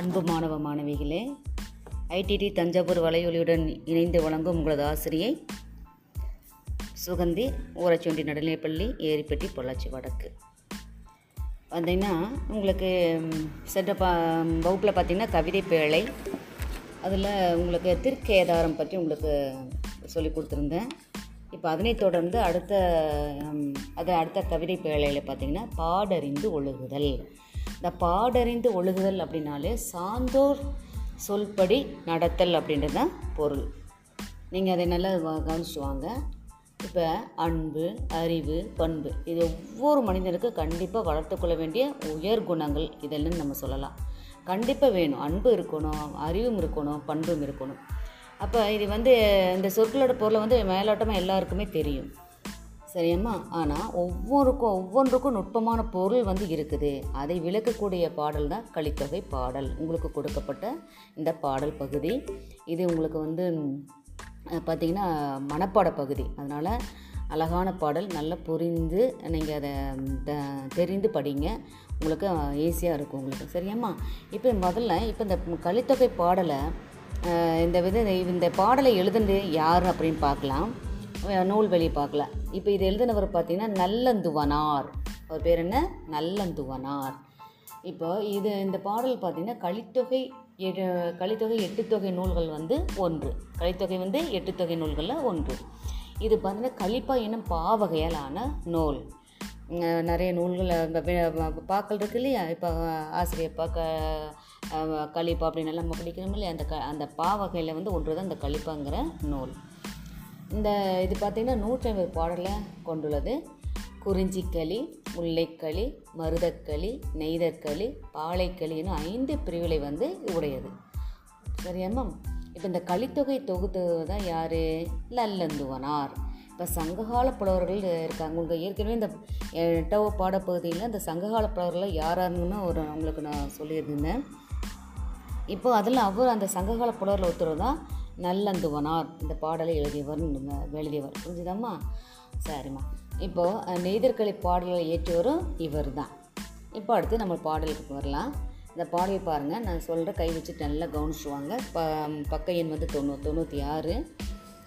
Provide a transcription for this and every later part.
அன்பு மாணவ மாணவிகளே ஐடிடி தஞ்சாவூர் வலையொலியுடன் இணைந்து வழங்கும் உங்களது ஆசிரியை சுகந்தி ஊராட்சி நடுநிலைப்பள்ளி ஏரிப்பட்டி பொள்ளாச்சி வடக்கு. பார்த்திங்கன்னா உங்களுக்கு சென்ற பா வகுப்பில் பார்த்திங்கன்னா கவிதை பேழை அதில் உங்களுக்கு திருக்கேதாரம் பற்றி உங்களுக்கு சொல்லி கொடுத்துருந்தேன். இப்போ அதனைத் தொடர்ந்து அடுத்த அதை அது அடுத்த கவிதை பேழையில் பார்த்திங்கன்னா பாடறிந்து ஒழுகுதல். இந்த பாடறிந்து ஒழுகுதல் அப்படின்னாலே சான்றோர் சொல்படி நடத்தல் அப்படின்றது தான் பொருள். நீங்கள் அதை நல்லா கவனிச்சு வாங்க. இப்போ அன்பு அறிவு பண்பு இது ஒவ்வொரு மனிதனுக்கு கண்டிப்பாக வளர்த்துக்கொள்ள வேண்டிய உயர் குணங்கள் இதெல்லாம் நம்ம சொல்லலாம். கண்டிப்பாக வேணும். அன்பு இருக்கணும் அறிவும் இருக்கணும் பண்பும் இருக்கணும். அப்போ இது வந்து இந்த சொற்களோட பொருளை வந்து மேலோட்டமாக எல்லாருக்குமே தெரியும். சரியாம்மா? ஆனால் ஒவ்வொருக்கும் ஒவ்வொன்றுக்கும் நுட்பமான பொருள் வந்து இருக்குது. அதை விளக்கக்கூடிய பாடல் தான் கலித்தொகை பாடல். உங்களுக்கு கொடுக்கப்பட்ட இந்த பாடல் பகுதி. இது உங்களுக்கு வந்து பார்த்திங்கன்னா மனப்பாட பகுதி. அதனால் அழகான பாடல் நல்லா புரிந்து நீங்கள் அதை த- தெரிந்து படிங்க. உங்களுக்கு ஈஸியாக இருக்கும் உங்களுக்கு. சரியாம்மா? இப்போ முதல்ல இப்போ இந்த கலித்தொகை பாடலை இந்த வித இந்த பாடலை எழுதுனது யார் அப்படின்னு பார்க்கலாம். நூல்வெளி பார்க்கல. இப்போ இது எழுதினவர் பார்த்தீங்கன்னா நல்லந்துவனார். அவர் பேர் என்ன? நல்லந்துவனார். இப்போ இது இந்த பாடல் பார்த்தீங்கன்னா கலித்தொகை எடு கலித்தொகை எட்டுத்தொகை நூல்கள் வந்து ஒன்று. கலித்தொகை வந்து எட்டுத்தொகை நூல்களில் ஒன்று. இது பார்த்தீங்கன்னா கலிப்பா என்னும் பாவகையாலான நூல். நிறைய நூல்கள் அந்த பாக்கள் இருக்கு இல்லையா? இப்போ ஆசிரியர் பாக்க அஹ் கலிப்பா அப்படின்னு எல்லாம் நம்ம படிக்கிறோம் இல்லையா? அந்த க அந்த பாவகையில் வந்து ஒன்று தான் இந்த கலிப்பாங்கிற நூல். இந்த இது பார்த்திங்கன்னா நூற்றம்பது பாடலை கொண்டுள்ளது. குறிஞ்சிக்களி முல்லைக்களி மருதக்களி நெய்தற்களி பாலைக்களின்னு ஐந்து பிரிவுகளை வந்து உடையது. சரியாம்மா இப்போ இந்த கலித்தொகை தொகுத்து தான் யார்? லல்லந்துவனார் இப்போ சங்ககால புலவர்கள் இருக்காங்க. உங்கள் ஏற்கனவே இந்த எட்டவ பாடப்பகுதியில் இந்த சங்ககால புலவர்கள் யாராருன்னு ஒரு அவங்களுக்கு நான் சொல்லியிருந்தேன். இப்போ அதில் அவர் அந்த சங்ககால புலவரில் ஒருத்தர் தான் நல்லந்துவனார். இந்த பாடலை எழுதியவர் எழுதியவர் புரிஞ்சுதாம்மா? சரிம்மா. இப்போது நெய்தற்களை பாடல்களை ஏற்றியவரும் இவர் தான் இப்போ அடுத்து நம்ம பாடலுக்கு வரலாம். இந்த பாடல் பாருங்கள் நான் சொல்கிற கை வச்சுட்டு நல்லா கவனிச்சுவாங்க. ப பக்க எண் வந்து தொண்ணூ தொண்ணூற்றி ஆறு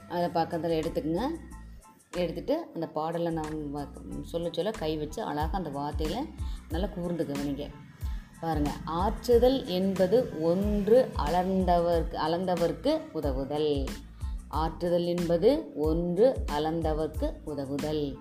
அதை பக்கத்தில் எடுத்துக்கோங்க. எடுத்துகிட்டு அந்த பாடலை நான் சொல்ல சொல்ல கை வச்சு அழகாக அந்த வார்த்தையில் நல்லா கூர்ந்து கவனிங்க. பாருங்கள் ஆற்றுதல் என்பது ஒன்று அளந்தவர்க்கு அளந்தவர்க்கு உதவுதல். ஆற்றுதல் என்பது ஒன்று அளந்தவர்க்கு உதவுதல்.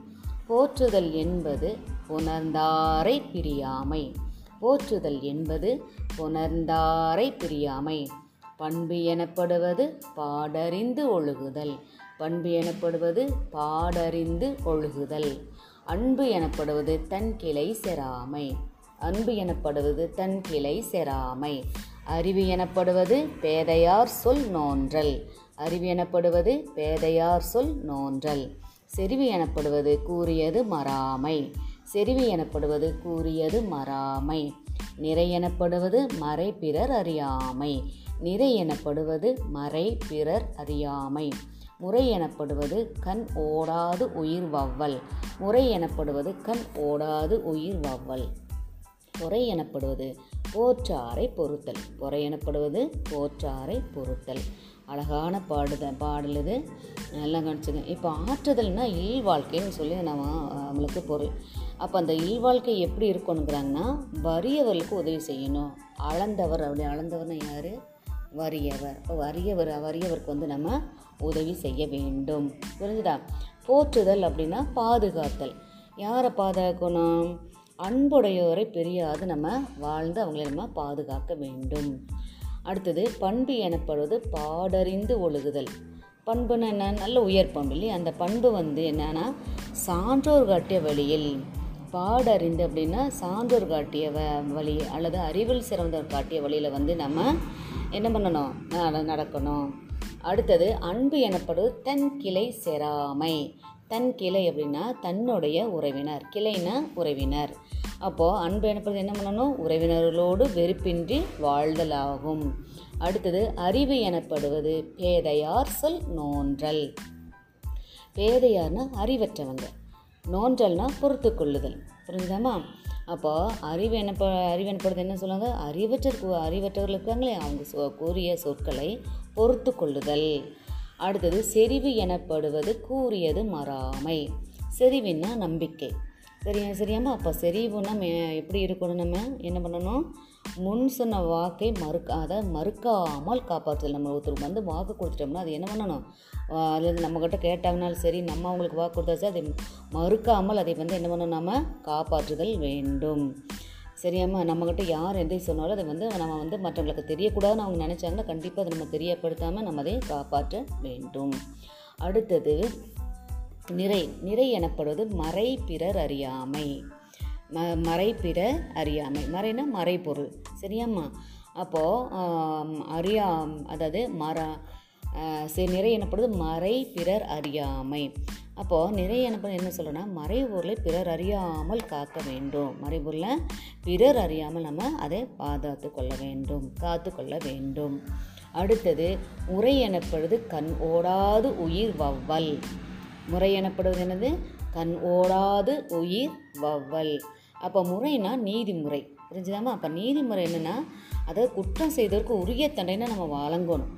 போற்றுதல் என்பது புணர்ந்தாரை பிரியாமை. போற்றுதல் என்பது புணர்ந்தாரை பிரியாமை. பண்பு எனப்படுவது பாடறிந்து ஒழுகுதல். பண்பு எனப்படுவது பாடறிந்து ஒழுகுதல். அன்பு எனப்படுவது தன் கிளை செராமை அன்பு எனப்படுவது தன் கிளை செராமை. அறிவு எனப்படுவது பேதையார் சொல் நோன்றல். அறிவு எனப்படுவது பேதையார் சொல் நோன்றல். செறிவு எனப்படுவது கூறியது மறாமை. செறிவு எனப்படுவது கூறியது மறாமை. நிறை எனப்படுவது மறை பிறர் அறியாமை. நிறை எனப்படுவது மறை பிறர் அறியாமை. முறை எனப்படுவது கண் ஓடாது உயிர் வவ்வல். முறை எனப்படுவது கண் ஓடாது உயிர் வவ்வல். பொறை எனப்படுவது. போற்றாரை பொறுத்தல் பொறை எனப்படுவது போற்றாரை பொறுத்தல் அழகான பாடுத பாடல் இது. நல்லா கணிச்சுங்க இப்போ ஆற்றுதல்னா இல் வாழ்க்கைன்னு சொல்லி நம்ம நம்மளுக்கு பொருள். அப்போ அந்த இல் வாழ்க்கை எப்படி இருக்கணுங்கிறாங்கன்னா வறியவர்களுக்கு உதவி செய்யணும். அளந்தவர் அப்படி அளந்தவர்னா யார்? வறியவர். இப்போ வறியவர் வறியவருக்கு வந்து நம்ம உதவி செய்ய வேண்டும். புரிஞ்சுதா? போற்றுதல் அப்படின்னா பாதுகாத்தல். யாரை பாதுகாக்கணும்? அன்புடையோரை பெரியாது நம்ம வாழ்ந்து அவங்களை நம்ம பாதுகாக்க வேண்டும். அடுத்தது பண்பு எனப்படுவது பாடறிந்து ஒழுகுதல். பண்புன்னு என்ன? நல்ல உயர் பண்பு இல்லையா? அந்த பண்பு வந்து என்னன்னா சான்றோர் காட்டிய வழியில். பாடறிந்து அப்படின்னா சான்றோர் காட்டிய வ வழி அல்லது அறிவில் சிறந்தவர் காட்டிய வழியில் வந்து நம்ம என்ன பண்ணணும்? நடக்கணும். அடுத்தது அன்பு எனப்படுவது தன் கிளை செராமை. தன் கிளை அப்படின்னா தன்னுடைய உறவினர் கிளைனா உறவினர். அப்போது அன்பு எனப்படுவது என்ன பண்ணணும்? உறவினர்களோடு வெறுப்பின்றி வாழ்தல் ஆகும் அடுத்தது அறிவு எனப்படுவது பேதையார் சொல் நோன்றல். பேதையார்னா அறிவற்றவங்க. நோன்றல்னா பொறுத்து கொள்ளுதல். புரிஞ்சுதாம்மா அப்போ அறிவு எனப்ப அறிவு எனப்படுது என்ன சொல்லுவாங்க? அறிவற்ற அறிவற்றவர்கள் இருக்காங்களே அவங்க சொ கூறிய சொற்களை பொறுத்து கொள்ளுதல். அடுத்தது செறிவு எனப்படுவது கூறியது மறாமை. செறிவுன்னா நம்பிக்கை. சரியா சரியாமா அப்போ செறிவுன்னா மே- எப்படி இருக்கணும் நம்ம? என்ன பண்ணணும்? முன் சொன்ன வாக்கை மறுக்க அதை மறுக்காமல் காப்பாற்றுதல். நம்ம ஒருத்தருக்கு வந்து வாக்கு கொடுத்துட்டோம்னா அது என்ன பண்ணணும்? அதில் நம்மக்கிட்ட கேட்டாங்கனாலும் சரி நம்ம அவங்களுக்கு வாக்கு கொடுத்தாச்சு அதை மறுக்காமல் அதை வந்து என்ன பண்ணணும் நம்ம? காப்பாற்றுதல் வேண்டும். சரியாம்மா நம்மக்கிட்ட யார் எதை சொன்னாலும் அதை வந்து நம்ம வந்து மற்றவங்களுக்கு தெரியக்கூடாதுன்னு அவங்க நினச்சாங்கன்னா கண்டிப்பாக அதை நம்ம தெரியப்படுத்தாமல் நம்ம அதை காப்பாற்ற வேண்டும். அடுத்தது நிறை நிறை எனப்படுவது மறை பிறர் அறியாமை. ம மறை அறியாமை. மறைனா மறைப்பொருள் சரியாம்மா? அப்போது அறியா அதாவது மர சரி நிறை எனப்படுவது மறை பிறர் அறியாமை. அப்போது நிறைய எனப்படுவது என்ன சொல்லணும்னா மறைபொருளை பிறர் அறியாமல் காக்க வேண்டும். மறைபொருளை பிறர் அறியாமல் நம்ம அதை பாதுகாத்து கொள்ள வேண்டும் காத்து கொள்ள வேண்டும். அடுத்தது உரை எனப்படுவது கண் ஓடாது உயிர் வவ்வல். முறை எனப்படுவது என்னது? கண் ஓடாது உயிர் வவ்வல். அப்போ முறைனா நீதிமுறை. புரிஞ்சுதாமா? அப்போ நீதிமுறை என்னென்னா அதாவது குற்றம் செய்தவருக்கு உரிய தண்டனை நம்ம வழங்கணும்.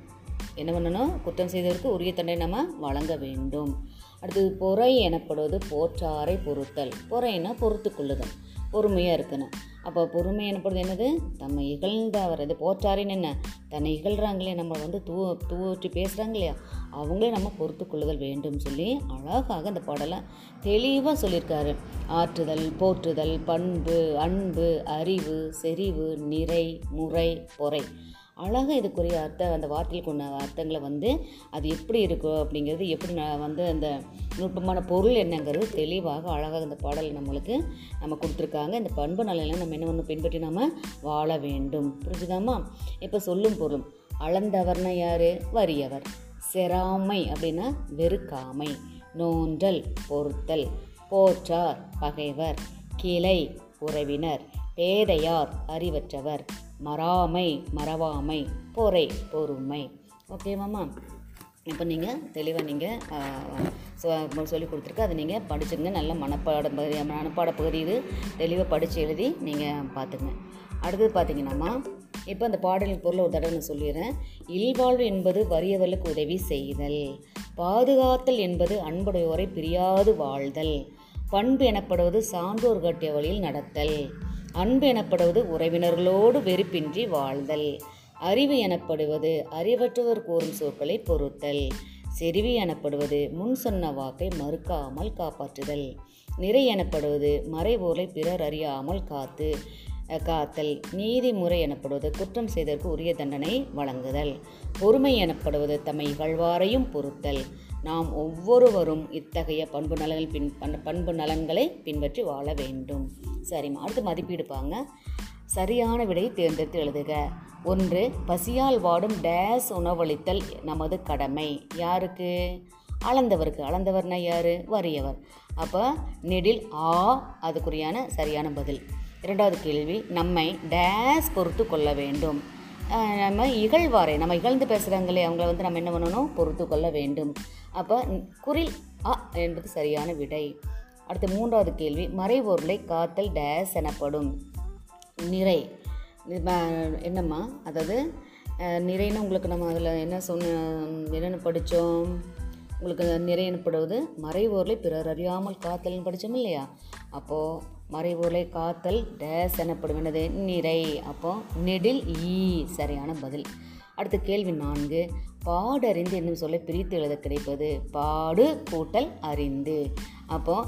என்ன பண்ணணும்? குற்றம் செய்தவருக்கு உரிய தண்டனை நம்ம வழங்க வேண்டும். அடுத்தது பொறை எனப்படுவது போற்றாரை பொறுத்தல். பொறைன்னா பொறுத்து கொள்ளுதல். பொறுமையாக இருக்கணும். அப்போ பொறுமை எனப்படுது என்னது? தம்மை இகழ்ந்தவர் இது போற்றாரின்னு என்ன? தன்னை இகழ்கிறாங்களே நம்ம வந்து தூ தூவற்றி பேசுகிறாங்க இல்லையா அவங்களே நம்ம பொறுத்து கொள்ளுதல் வேண்டும் சொல்லி அழகாக அந்த பாடலை தெளிவாக சொல்லியிருக்காரு. ஆற்றுதல் போற்றுதல் பண்பு அன்பு அறிவு செறிவு நிறை முறை பொறை. அழகாக இதுக்குரிய அர்த்த அந்த வார்த்தைகளுக்கு உள்ள அர்த்தங்களை வந்து அது எப்படி இருக்கும் அப்படிங்கிறது எப்படி நான் வந்து அந்த நுட்பமான பொருள் என்னங்கிறது தெளிவாக அழகாக இந்த பாடல் நம்மளுக்கு நம்ம கொடுத்துருக்காங்க. இந்த பண்பு நலனை நம்ம என்ன ஒன்று பின்பற்றி நம்ம வாழ வேண்டும். புரிஞ்சுதாமா? இப்போ சொல்லும் பொருள் அளந்தவர்னா யார்? வறியவர். செராமை அப்படின்னா வெறுக்காமை. நோன்றல் பொறுத்தல். போற்றார் பகைவர். கிளை உறவினர். பேதையார் அறிவற்றவர். மறாமை மறவாமை பொறை பொறுமை ஓகேவாம்மா இப்போ நீங்கள் தெளிவாக நீங்கள் சொல்லி கொடுத்துருக்கு. அதை நீங்கள் படிச்சுங்க நல்ல மனப்பாட பகுதி மனப்பாட பகுதி இது. தெளிவாக படித்து எழுதி நீங்கள் பார்த்துங்க அடுத்தது பார்த்தீங்கன்னாம்மா இப்போ அந்த பாடலின் பொருளை ஒரு தடவை நான் சொல்லிடுறேன். இல்வாழ்வு என்பது வறியவர்களுக்கு உதவி செய்தல். பாதுகாத்தல் என்பது அன்புடையோரை பிரியாது வாழ்தல். பண்பு எனப்படுவது சான்றோர் கட்டிய வழியில் நடத்தல். அன்பு எனப்படுவது உறவினர்களோடு வெறுப்பின்றி வாழ்தல். அறிவு எனப்படுவது அறிவற்றவர் கூறும் சொற்களை பொறுத்தல் செறிவு எனப்படுவது முன் சொன்ன வாக்கை மறுக்காமல் காப்பாற்றுதல். நிறை எனப்படுவது மறைபொருளை பிறர் அறியாமல் காத்து. காத்தல் நீதிமுறை எனப்படுவது குற்றம் செய்ததற்கு உரிய தண்டனை வழங்குதல். பொறுமை எனப்படுவது தம்மை இகழ்வாரையும் பொறுத்தல். நாம் ஒவ்வொருவரும் இத்தகைய பண்பு நலன்கள் பின் பண்- பண்பு நலன்களை பின்பற்றி வாழ வேண்டும். சரிம்மா அடுத்து மதிப்பீடுப்பாங்க சரியான விடையை தேர்ந்தெடுத்து எழுதுக. ஒன்று பசியால் வாடும் டேஸ் உணவளித்தல் நமது கடமை. யாருக்கு? அளந்தவருக்கு. அளந்தவர்னா யார்? வறியவர். அப்போ நெடில் ஆ அதுக்குரியான சரியான பதில். இரண்டாவது கேள்வி நம்மை டேஸ் பொறுத்து கொள்ள வேண்டும். நம்ம இகழ்வாரை நம்ம இகழ்ந்து பேசுகிறாங்களே அவங்கள வந்து நம்ம என்ன பண்ணணும்? பொறுத்து கொள்ள வேண்டும். அப்போ குரில் அ என்பது சரியான விடை. அடுத்து மூன்றாவது கேள்வி மறைபொருளை காத்தல் டேஸ் எனப்படும். நிறை. என்னம்மா? அதாவது நிறைன்னு உங்களுக்கு நம்ம அதில் என்ன சொன்ன என்னென்ன படித்தோம் உங்களுக்கு நிறை எனப்படுவது மறைபொருளை பிறர் அறியாமல் காத்தல்னு படித்தோம் இல்லையா? அப்போது மறைபொருளை காத்தல் டேஸ் எனப்படும் என்னது நிறை அப்போ நெடில் ஈ. சரியான பதில். அடுத்த கேள்வி நான்கு. பாடறிந்து என்னும் சொல்ல பிரித்து எழுத கிடைப்பது. பாடு கூட்டல் அறிந்து. அப்போ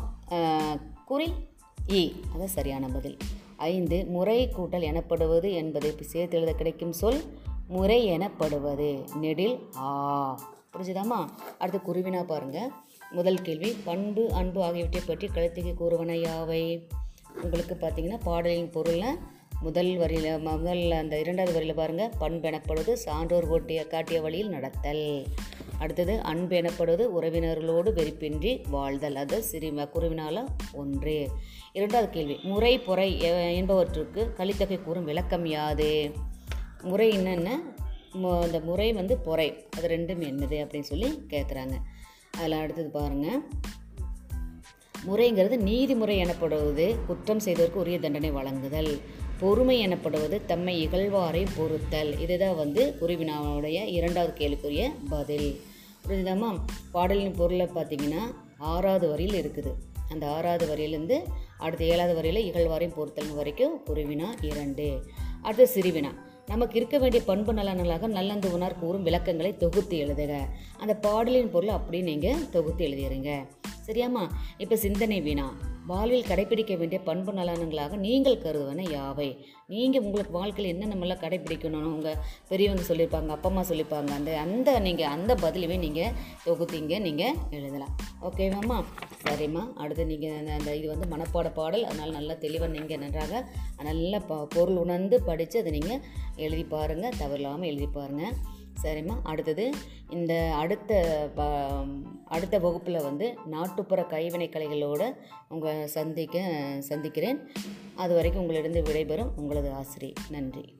குறி இ அது சரியான பதில். ஐந்து. முறை கூட்டல் எனப்படுவது என்பதை சேர்த்து எழுத கிடைக்கும் சொல் முறை எனப்படுவது. நெடில் ஆ. புரிஞ்சுதாமா? அடுத்து குருவினா பாருங்கள் முதல் கேள்வி பண்பு அன்பு ஆகியவற்றை பற்றி கழுத்துக்கு கூறுவன யாவை? உங்களுக்கு பார்த்தீங்கன்னா பாடலின் பொருளில் முதல் வரியில் முதல் அந்த இரண்டாவது வரியில் பாருங்கள் பண்பு எனப்படுவது சான்றோர் ஓட்டிய காட்டிய வழியில் நடத்தல். அடுத்தது அன்பு எனப்படுவது உறவினர்களோடு வெறுப்பின்றி வாழ்தல். அது சிறும குருவினால ஒன்று. இரண்டாவது கேள்வி முறை பொறை என்பவற்றுக்கு கலித்தொகை கூறும் விளக்கம் யாது? முறை என்னென்ன? அந்த முறை வந்து பொறை. அது ரெண்டும் என்னது அப்படின்னு சொல்லி கேட்குறாங்க அதில் அடுத்தது பாருங்கள் முறைங்கிறது நீதிமுறை எனப்படுவது குற்றம் செய்தவருக்கு உரிய தண்டனை வழங்குதல். பொறுமை எனப்படுவது தம்மை இகழ்வாரை பொறுத்தல். இதுதான் வந்து குருவினாவுடைய இரண்டாவது கேள்விக்குரிய பதில். புரிஞ்சுதாமா பாடலின் பொருளை பார்த்தீங்கன்னா ஆறாவது வரியில் இருக்குது. அந்த ஆறாவது வரியிலேருந்து அடுத்த ஏழாவது வரியில் இகழ்வாரையும் பொறுத்தல் வரைக்கும் குருவினா இரண்டு. அடுத்து சிறுவினா. நமக்கு இருக்க வேண்டிய பண்பு நலன்களாக நல்லந்து உணர் கூறும் விளக்கங்களை தொகுத்து எழுதுக. அந்த பாடலின் பொருள் அப்படியே நீங்கள் தொகுத்து எழுதிடுங்க சரியாம்மா. இப்போ சிந்தனை வீணா. வாழ்வில் கடைபிடிக்க வேண்டிய பண்பு நலன்களாக நீங்கள் கருதுவன யாவை? நீங்கள் உங்களுக்கு வாழ்க்கையில் என்ன நம்மளாம் கடைபிடிக்கணும்னு உங்கள் பெரியவங்க சொல்லியிருப்பாங்க அப்பா அம்மா சொல்லியிருப்பாங்க அந்த அந்த நீங்கள் அந்த பதிலுமே நீங்கள் தொகுத்தீங்க நீங்கள் எழுதலாம். ஓகேவாம்மா சரிம்மா. அடுத்து நீங்கள் அந்த அந்த இது வந்து மனப்பாட பாடல் அதனால் நல்லா தெளிவாக நீங்கள் நன்றாக நல்லா ப பொருள் உணர்ந்து படித்து அதை நீங்கள் எழுதி பாருங்கள் தவறில்லாமல் எழுதி பாருங்கள் சரிம்மா. அடுத்தது இந்த அடுத்த ப- அடுத்த வகுப்பில் வந்து நாட்டுப்புற கைவினை கலைகளோடு உங்கள் சந்திக்க சந்திக்கிறேன். அது வரைக்கும் உங்களிடம் விடைபெறும் உங்களது ஆசிரியர் நன்றி.